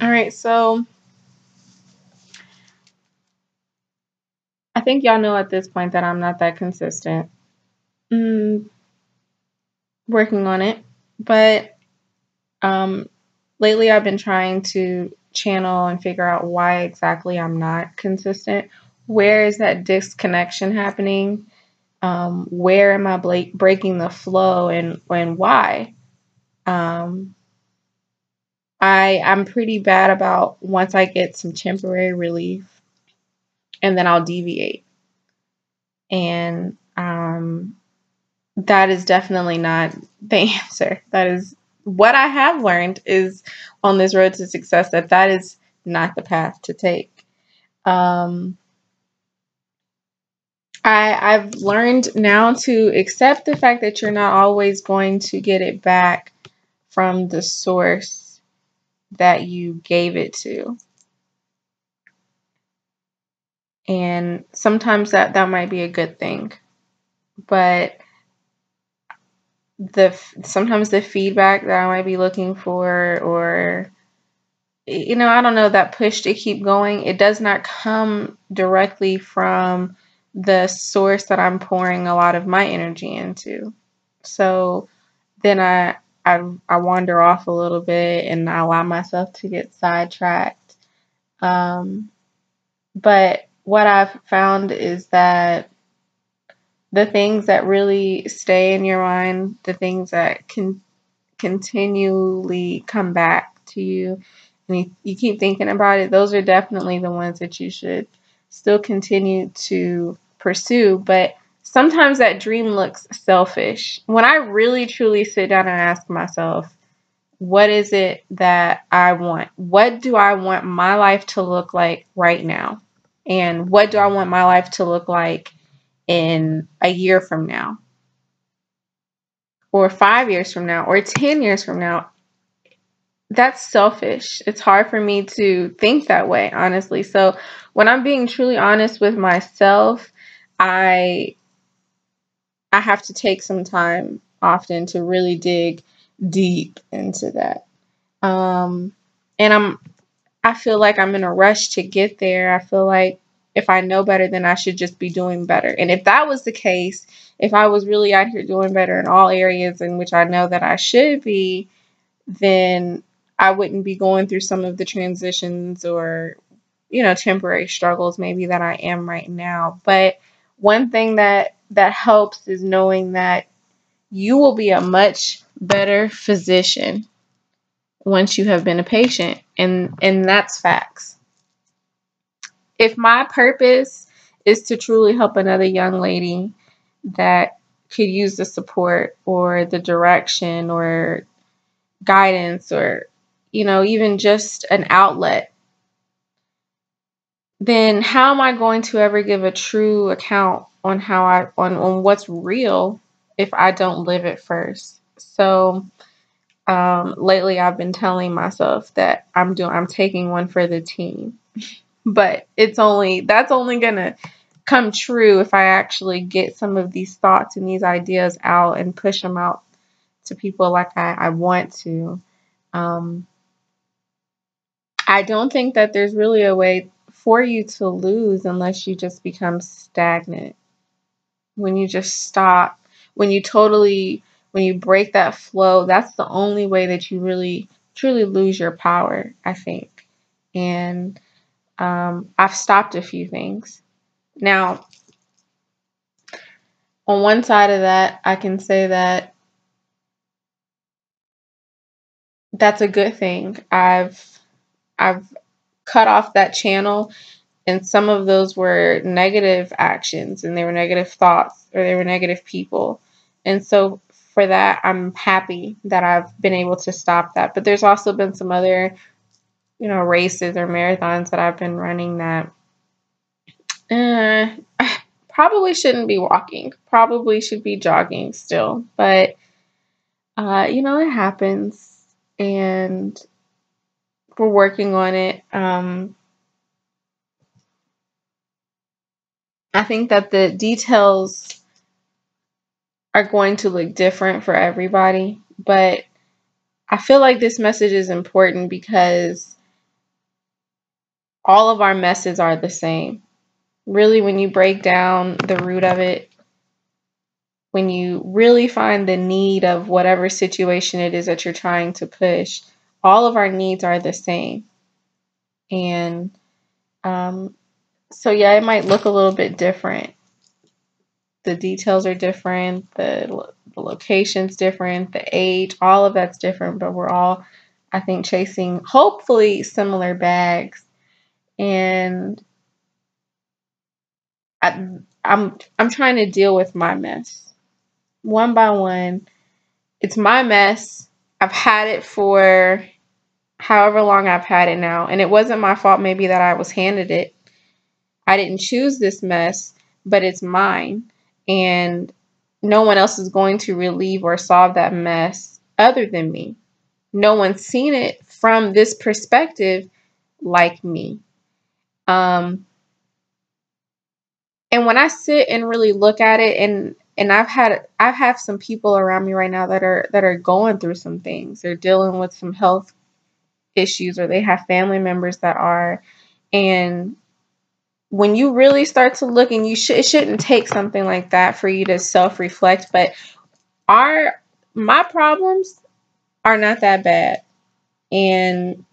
All right, so I think y'all know at this point that I'm not that consistent. Mm, working on it, but um, lately I've been trying to channel and figure out why exactly I'm not consistent. Where is that disconnection happening? Um, where am I breaking the flow and and why? Um, I I'm pretty bad about once I get some temporary relief and then I'll deviate. And um that is definitely not the answer. That is what I have learned is on this road to success that that is not the path to take. Um I I've learned now to accept the fact that you're not always going to get it back from the source that you gave it to. And sometimes that that might be a good thing. But the sometimes the feedback that I might be looking for or you know, I don't know that push to keep going, it does not come directly from the source that I'm pouring a lot of my energy into. So then I I, I wander off a little bit and I allow myself to get sidetracked. Um, but what I've found is that the things that really stay in your mind, the things that can continually come back to you, and you, you keep thinking about it, those are definitely the ones that you should still continue to pursue. But sometimes that dream looks selfish. When I really truly sit down and ask myself, what is it that I want? What do I want my life to look like right now? And what do I want my life to look like in a year from now? Or five years from now? Or 10 years from now? That's selfish. It's hard for me to think that way, honestly. So when I'm being truly honest with myself, I I have to take some time often to really dig deep into that. Um, and I'm, I feel like I'm in a rush to get there. I feel like if I know better, then I should just be doing better. And if that was the case, if I was really out here doing better in all areas in which I know that I should be, then I wouldn't be going through some of the transitions or, you know, temporary struggles maybe that I am right now. But one thing that that helps is knowing that you will be a much better physician once you have been a patient and and that's facts. If my purpose is to truly help another young lady that could use the support or the direction or guidance or you know even just an outlet then how am I going to ever give a true account on how I on, on what's real if I don't live it first? So um, lately I've been telling myself that I'm doing I'm taking one for the team. but it's only that's only gonna come true if I actually get some of these thoughts and these ideas out and push them out to people like I, I want to. Um, I don't think that there's really a way for you to lose unless you just become stagnant. When you just stop, when you totally, when you break that flow, that's the only way that you really, truly lose your power, I think. And um, I've stopped a few things. Now, on one side of that, I can say that that's a good thing. I've I've cut off that channel and some of those were negative actions and they were negative thoughts or they were negative people. And so for that i'm happy that i've been able to stop that. But there's also been some other you know races or marathons that i've been running that uh, probably shouldn't be walking. Probably should be jogging still. But uh, you know it happens. And we're working on it. Um, I think that the details are going to look different for everybody, but I feel like this message is important because all of our messes are the same. Really, when you break down the root of it, when you really find the need of whatever situation it is that you're trying to push, all of our needs are the same. And um, so, yeah, it might look a little bit different. The details are different, the, the location's different, the age, all of that's different, but we're all, I think, chasing hopefully similar bags. And I, I'm I'm trying to deal with my mess one by one. It's my mess. I've had it for however long I've had it now. And it wasn't my fault, maybe, that I was handed it. I didn't choose this mess, but it's mine. And no one else is going to relieve or solve that mess other than me. No one's seen it from this perspective like me. Um, and when I sit and really look at it and and I've had I've some people around me right now that are that are going through some things. They're dealing with some health issues or they have family members that are and when you really start to look and you should it shouldn't take something like that for you to self-reflect, but our my problems are not that bad. And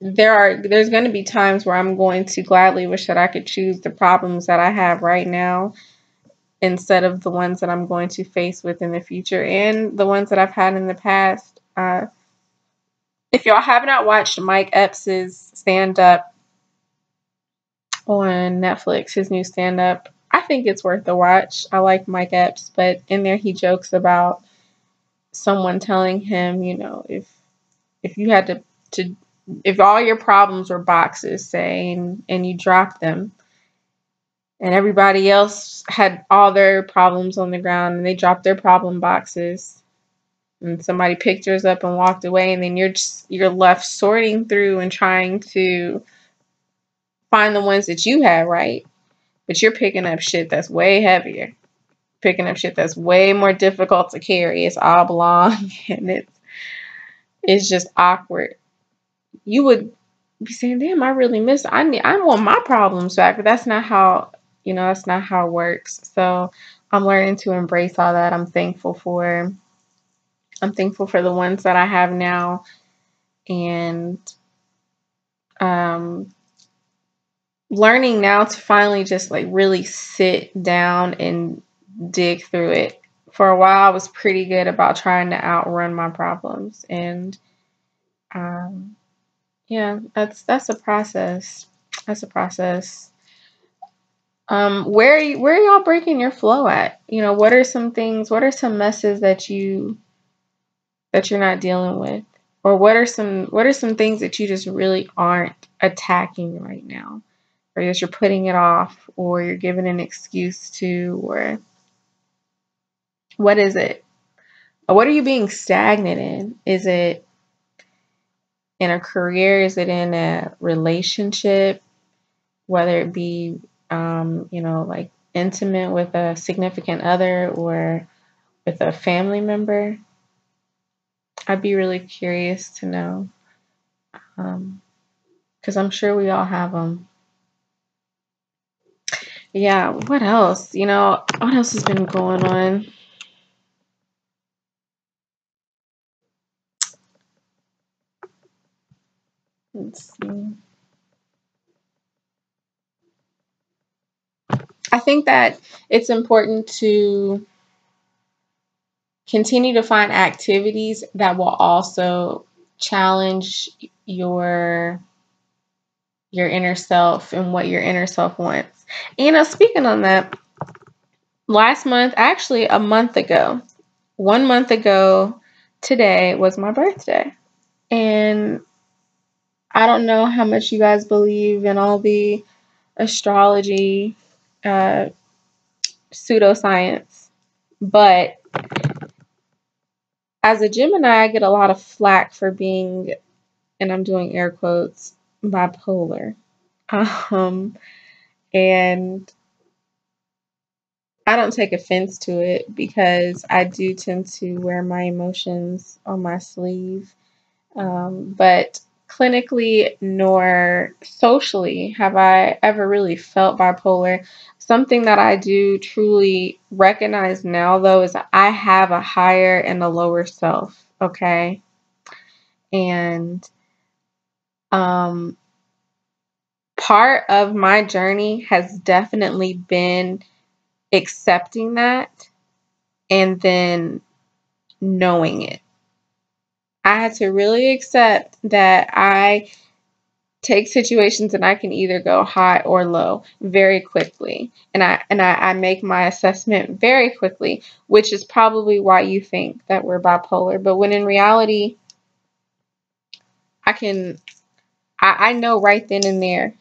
there are there's going to be times where I'm going to gladly wish that I could choose the problems that I have right now instead of the ones that I'm going to face with in the future and the ones that I've had in the past. Uh, if y'all have not watched Mike Epps' stand up on Netflix, his new stand up, I think it's worth the watch. I like Mike Epps, but in there he jokes about someone telling him, you know, if if you had to to if all your problems were boxes, say, and, and you dropped them, and everybody else had all their problems on the ground and they dropped their problem boxes and somebody picked yours up and walked away and then you're just you're left sorting through and trying to find the ones that you have right but you're picking up shit that's way heavier picking up shit that's way more difficult to carry it's oblong and it's it's just awkward you would be saying damn i really miss i need i want my problems back but that's not how you know, that's not how it works. So I'm learning to embrace all that. I'm thankful for I'm thankful for the ones that I have now and um learning now to finally just like really sit down and dig through it. For a while I was pretty good about trying to outrun my problems and um yeah, that's that's a process. That's a process. Um, where where are y'all breaking your flow at? You know, what are some things? What are some messes that you that you're not dealing with, or what are some what are some things that you just really aren't attacking right now, or just you're putting it off, or you're giving an excuse to, or what is it? What are you being stagnant in? Is it in a career? Is it in a relationship? Whether it be um, you know, like intimate with a significant other or with a family member? I'd be really curious to know. Because um, I'm sure we all have them. Yeah, what else? You know, what else has been going on? Let's see. I think that it's important to continue to find activities that will also challenge your your inner self and what your inner self wants. And, you know, speaking on that, last month, actually a month ago, one month ago today was my birthday. And I don't know how much you guys believe in all the astrology uh, pseudoscience, but as a Gemini, I get a lot of flack for being, and I'm doing air quotes, bipolar. Um, and I don't take offense to it because I do tend to wear my emotions on my sleeve. Um, but clinically nor socially have I ever really felt bipolar. Something that I do truly recognize now, though, is I have a higher and a lower self, okay? And um, part of my journey has definitely been accepting that and then knowing it. I had to really accept that I take situations and I can either go high or low very quickly. And I and I, I make my assessment very quickly, which is probably why you think that we're bipolar. But when in reality, I can I, I know right then and there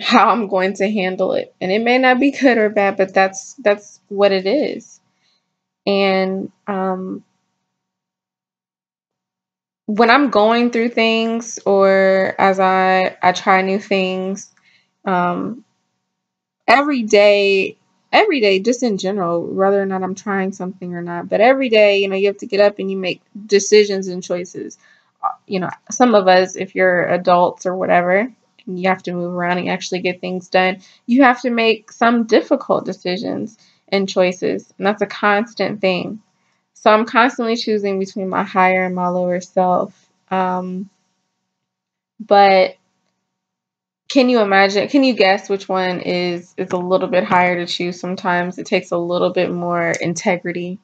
how I'm going to handle it. And it may not be good or bad, but that's that's what it is. And um when I'm going through things or as I I try new things, um, every day, every day, just in general, whether or not I'm trying something or not, but every day, you know, you have to get up and you make decisions and choices. Uh, you know, some of us, if you're adults or whatever, you have to move around and actually get things done, you have to make some difficult decisions and choices, and that's a constant thing. So I'm constantly choosing between my higher and my lower self. Um, but can you imagine? Can you guess which one is is a little bit higher to choose? Sometimes it takes a little bit more integrity.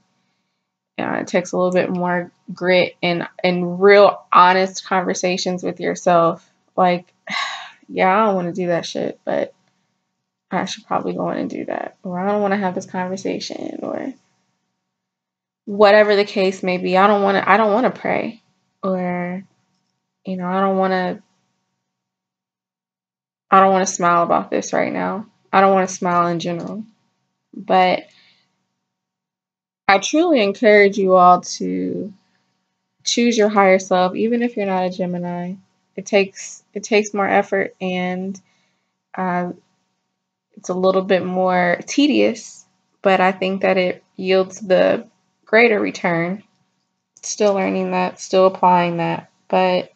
Yeah, it takes a little bit more grit and and real honest conversations with yourself. Like, yeah, I don't want to do that shit, but I should probably go in and do that. Or I don't want to have this conversation. Or whatever the case may be. I don't want to I don't want to pray or you know, I don't want to I don't want to smile about this right now. I don't want to smile in general. But I truly encourage you all to choose your higher self even if you're not a Gemini. It takes it takes more effort and uh, it's a little bit more tedious, but I think that it yields the greater return. Still learning that, still applying that. But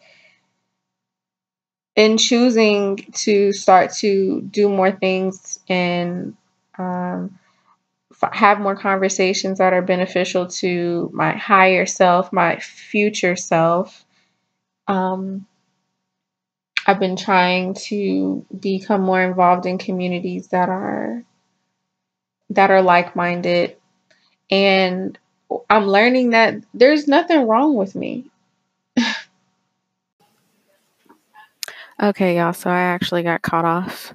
in choosing to start to do more things and um, f- have more conversations that are beneficial to my higher self, my future self, um, I've been trying to become more involved in communities that are that are like-minded and I'm learning that there's nothing wrong with me. Okay, y'all. So I actually got caught off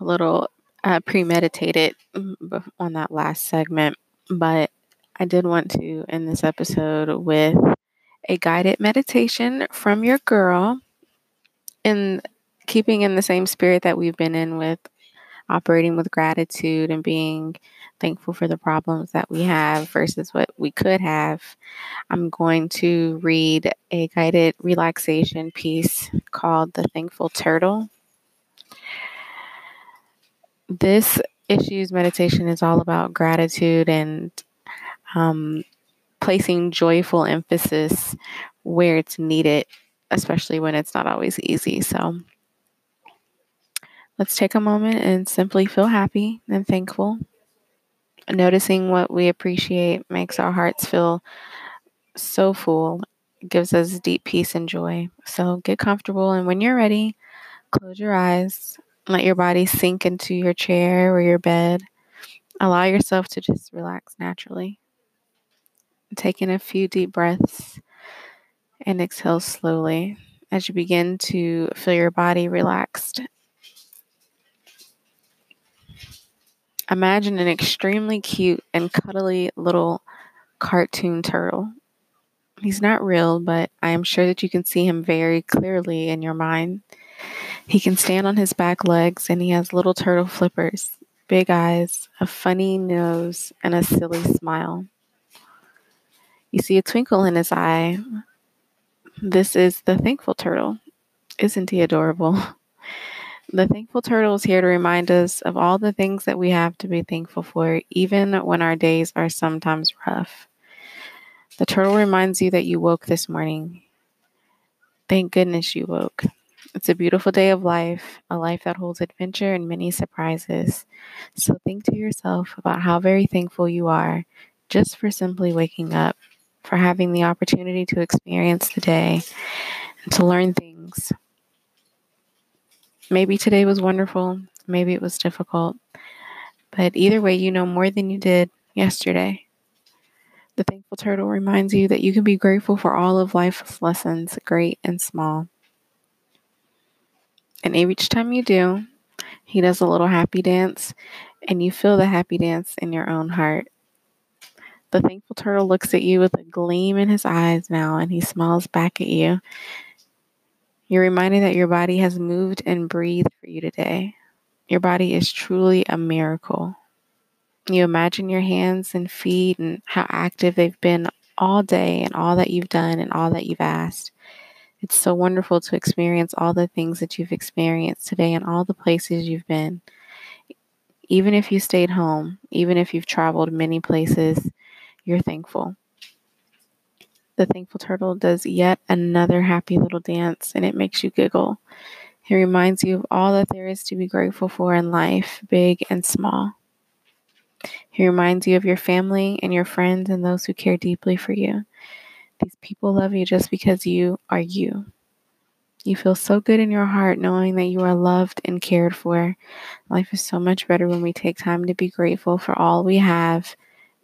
a little uh, premeditated on that last segment, but I did want to end this episode with a guided meditation from your girl in keeping in the same spirit that we've been in with operating with gratitude and being thankful for the problems that we have versus what we could have, I'm going to read a guided relaxation piece called The Thankful Turtle. This issues meditation is all about gratitude and um, placing joyful emphasis where it's needed, especially when it's not always easy. So, Let's take a moment and simply feel happy and thankful. Noticing what we appreciate makes our hearts feel so full, it gives us deep peace and joy. So get comfortable, and when you're ready, close your eyes, let your body sink into your chair or your bed. Allow yourself to just relax naturally. Take in a few deep breaths and exhale slowly as you begin to feel your body relaxed Imagine an extremely cute and cuddly little cartoon turtle. He's not real, but I am sure that you can see him very clearly in your mind. He can stand on his back legs and he has little turtle flippers, big eyes, a funny nose, and a silly smile. You see a twinkle in his eye. This is the thankful turtle. Isn't he adorable? The Thankful Turtle is here to remind us of all the things that we have to be thankful for, even when our days are sometimes rough. The turtle reminds you that you woke this morning, Thank goodness you woke. It's a beautiful day of life, a life that holds adventure and many surprises. So think to yourself about how very thankful you are just for simply waking up, for having the opportunity to experience the day and to learn things. Maybe today was wonderful, maybe it was difficult, but either way, you know more than you did yesterday. The Thankful Turtle reminds you that you can be grateful for all of life's lessons, great and small. And each time you do, he does a little happy dance, and you feel the happy dance in your own heart. The thankful turtle looks at you with a gleam in his eyes now, and he smiles back at you. You're reminded that your body has moved and breathed for you today. Your body is truly a miracle. You imagine your hands and feet and how active they've been all day, and all that you've done, and all that you've asked. It's so wonderful to experience all the things that you've experienced today and all the places you've been. Even if you stayed home, even if you've traveled many places, you're thankful. The thankful turtle does yet another happy little dance and it makes you giggle. He reminds you of all that there is to be grateful for in life, big and small. He reminds you of your family and your friends and those who care deeply for you. These people love you just because you are you. You feel so good in your heart knowing that you are loved and cared for. Life is so much better when we take time to be grateful for all we have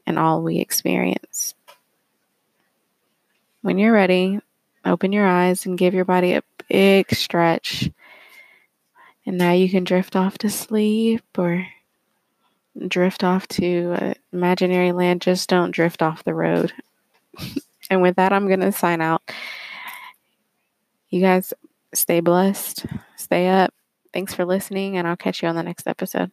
and all we experience. When you're ready, open your eyes and give your body a big stretch. And now you can drift off to sleep or drift off to imaginary land. Just don't drift off the road. And with that, I'm going to sign out. You guys stay blessed, stay up. Thanks for listening, and I'll catch you on the next episode.